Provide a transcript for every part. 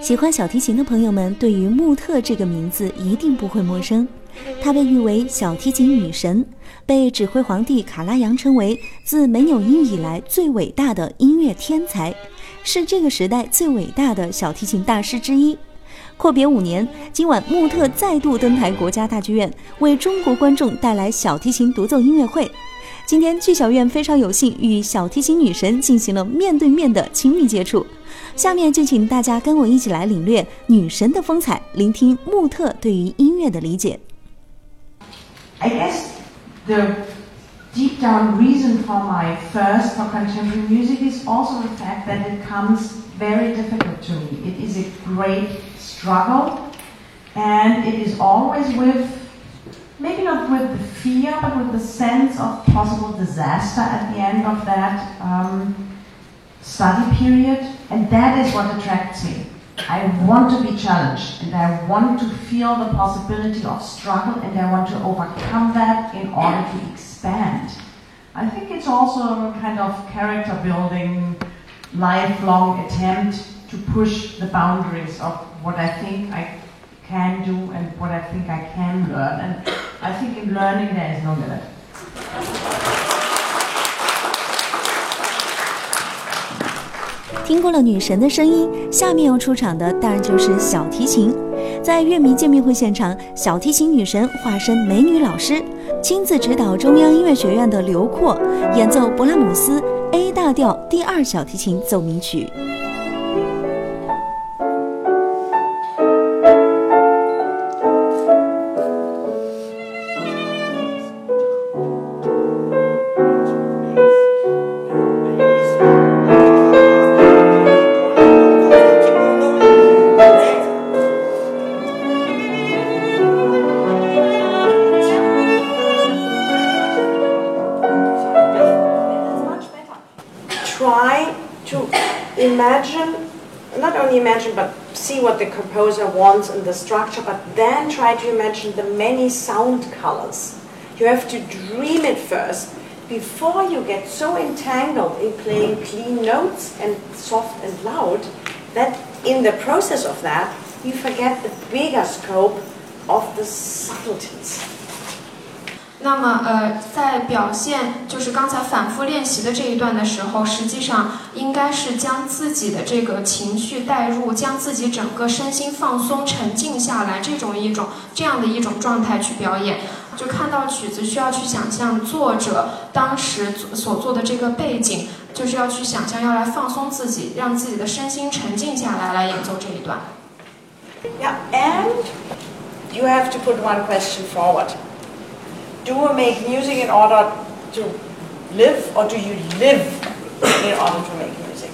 喜欢小提琴的朋友们，对于穆特这个名字一定不会陌生。她被誉为小提琴女神，被指挥皇帝卡拉扬称为自梅纽因以来最伟大的音乐天才，是这个时代最伟大的小提琴大师之一。阔别五年，今晚穆特再度登台国家大剧院，为中国观众带来小提琴独奏音乐会。今天剧小院非常有幸与小提琴女神进行了面对面的亲密接触。下面就请大家跟我一起来领略女神的风采，聆听穆特对于音乐的理解。I guess the deep down reason for my thirst for contemporary music is also the fact that it comes very difficult to me. It is a great struggle, and it is always with maybe not with the fear, but with the sense of possible disaster at the end of that. Um, study period, and that is what attracts me. I want to be challenged, and I want to feel the possibility of struggle, and I want to overcome that in order to expand. I think it's also a kind of character building, lifelong attempt to push the boundaries of what I think I can do and what I think I can learn. And I think in learning there is no limit. 听过了女神的声音，下面要出场的当然就是小提琴。 在乐迷见面会现场，小提琴女神化身美女老师，亲自指导中央音乐学院的刘阔演奏勃拉姆斯 A 大调第二小提琴奏鸣曲。Composer wants in the structure, but then try to imagine the many sound colors. You have to dream it first before you get so entangled in playing clean notes and soft and loud that in the process of that, you forget the bigger scope of the subtleties. 那么，呃，在表现就是刚才反复练习的这一段的时候，实际上应该是将自己的这个情绪带入，将自己整个身心放松、沉静下来，这种一种这样的一种状态去表演。就看到曲子，需要去想象作者当时所做的这个背景，就是要去想象，要来放松自己，让自己的身心沉静下来，来演奏这一段。Yeah, and you have to put one question forward. Do you make music in order to live or do you live in order to make music?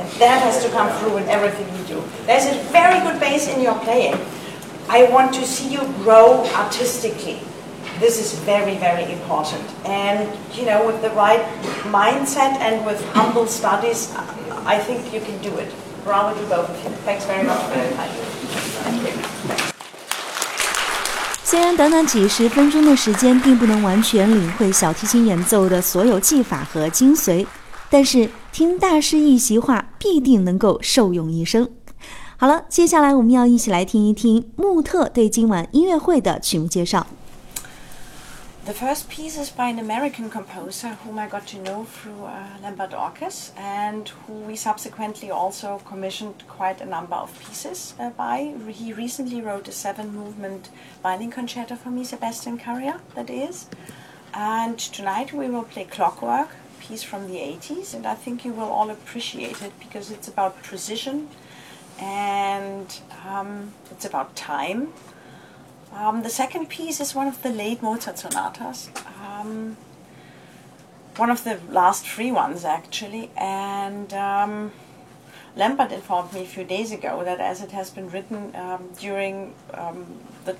And that has to come through in everything you do. There's a very good base in your playing. I want to see you grow artistically. This is very, very important. And, you know, with the right mindset and with humble studies, I think you can do it. Bravo to both of you. Thanks very much for your time. Thank you. 虽然短短几十分钟的时间并不能完全领会小提琴演奏的所有技法和精髓，但是听大师一席话，必定能够受用一生。好了，接下来我们要一起来听一听穆特对今晚音乐会的曲目介绍。The first piece is by an American composer whom I got to know through uh, Lambert Orkis and who we subsequently also commissioned quite a number of pieces uh, by. He recently wrote a seven movement violin concerto for me, Sebastian Currier, that is. And tonight we will play Clockwork, piece from the 80s, and I think you will all appreciate it because it's about precision and um, it's about time um, the second piece is one of the late Mozart sonatas, um, one of the last three ones actually, and um, Lambert informed me a few days ago that as it has been written um, during um, the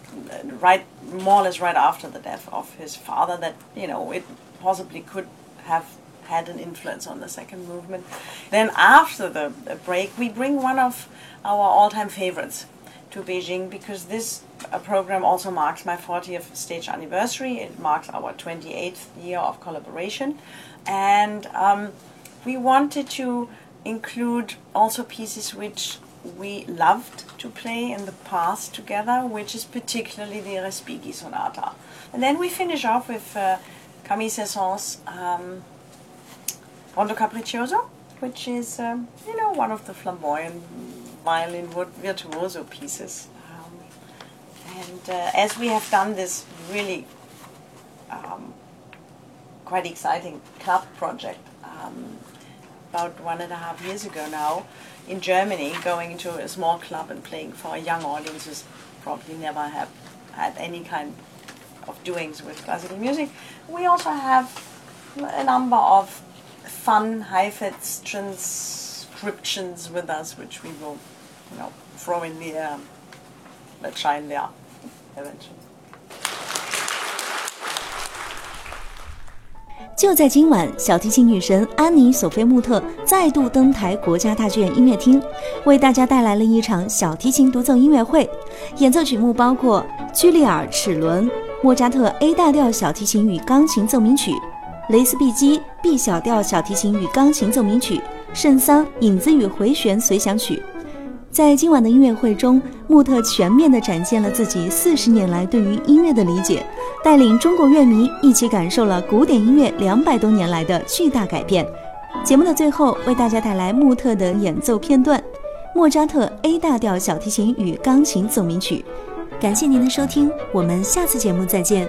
right, more or less right after the death of his father, that you know it possibly could have had an influence on the second movement. Then after the break, we bring one of our all-time favorites to Beijing because this uh, program also marks my 40th stage anniversary. It marks our 28th year of collaboration. And um, we wanted to include also pieces which we loved to play in the past together, which is particularly the Respighi Sonata. And then we finish off with uh, Camille Saint-Saëns' um, Rondo Capriccioso, which is, um, you know, one of the flamboyant violin virtuoso pieces. Um, and uh, as we have done this really um, quite exciting club project um, about one and a half years ago now in Germany, going into a small club and playing for young audiences, probably never have had any kind of doings with classical music. We also have a number of fun Heifetz transcriptions with us, which we will, you know, throw in the air, let shine there eventually. 就在今晚，小提琴女神安妮·索菲·穆特再度登台国家大剧院音乐厅，为大家带来了一场小提琴独奏音乐会。演奏曲目包括居里尔·齿轮、莫扎特 A 大调小提琴与钢琴奏鸣曲、雷斯毕基 B 小调小提琴与钢琴奏鸣曲、圣桑影子与回旋随想曲。在今晚的音乐会中，穆特全面地展现了自己四十年来对于音乐的理解，带领中国乐迷一起感受了古典音乐两百多年来的巨大改变。节目的最后，为大家带来穆特的演奏片段：莫扎特 A 大调小提琴与钢琴奏鸣曲。感谢您的收听，我们下次节目再见。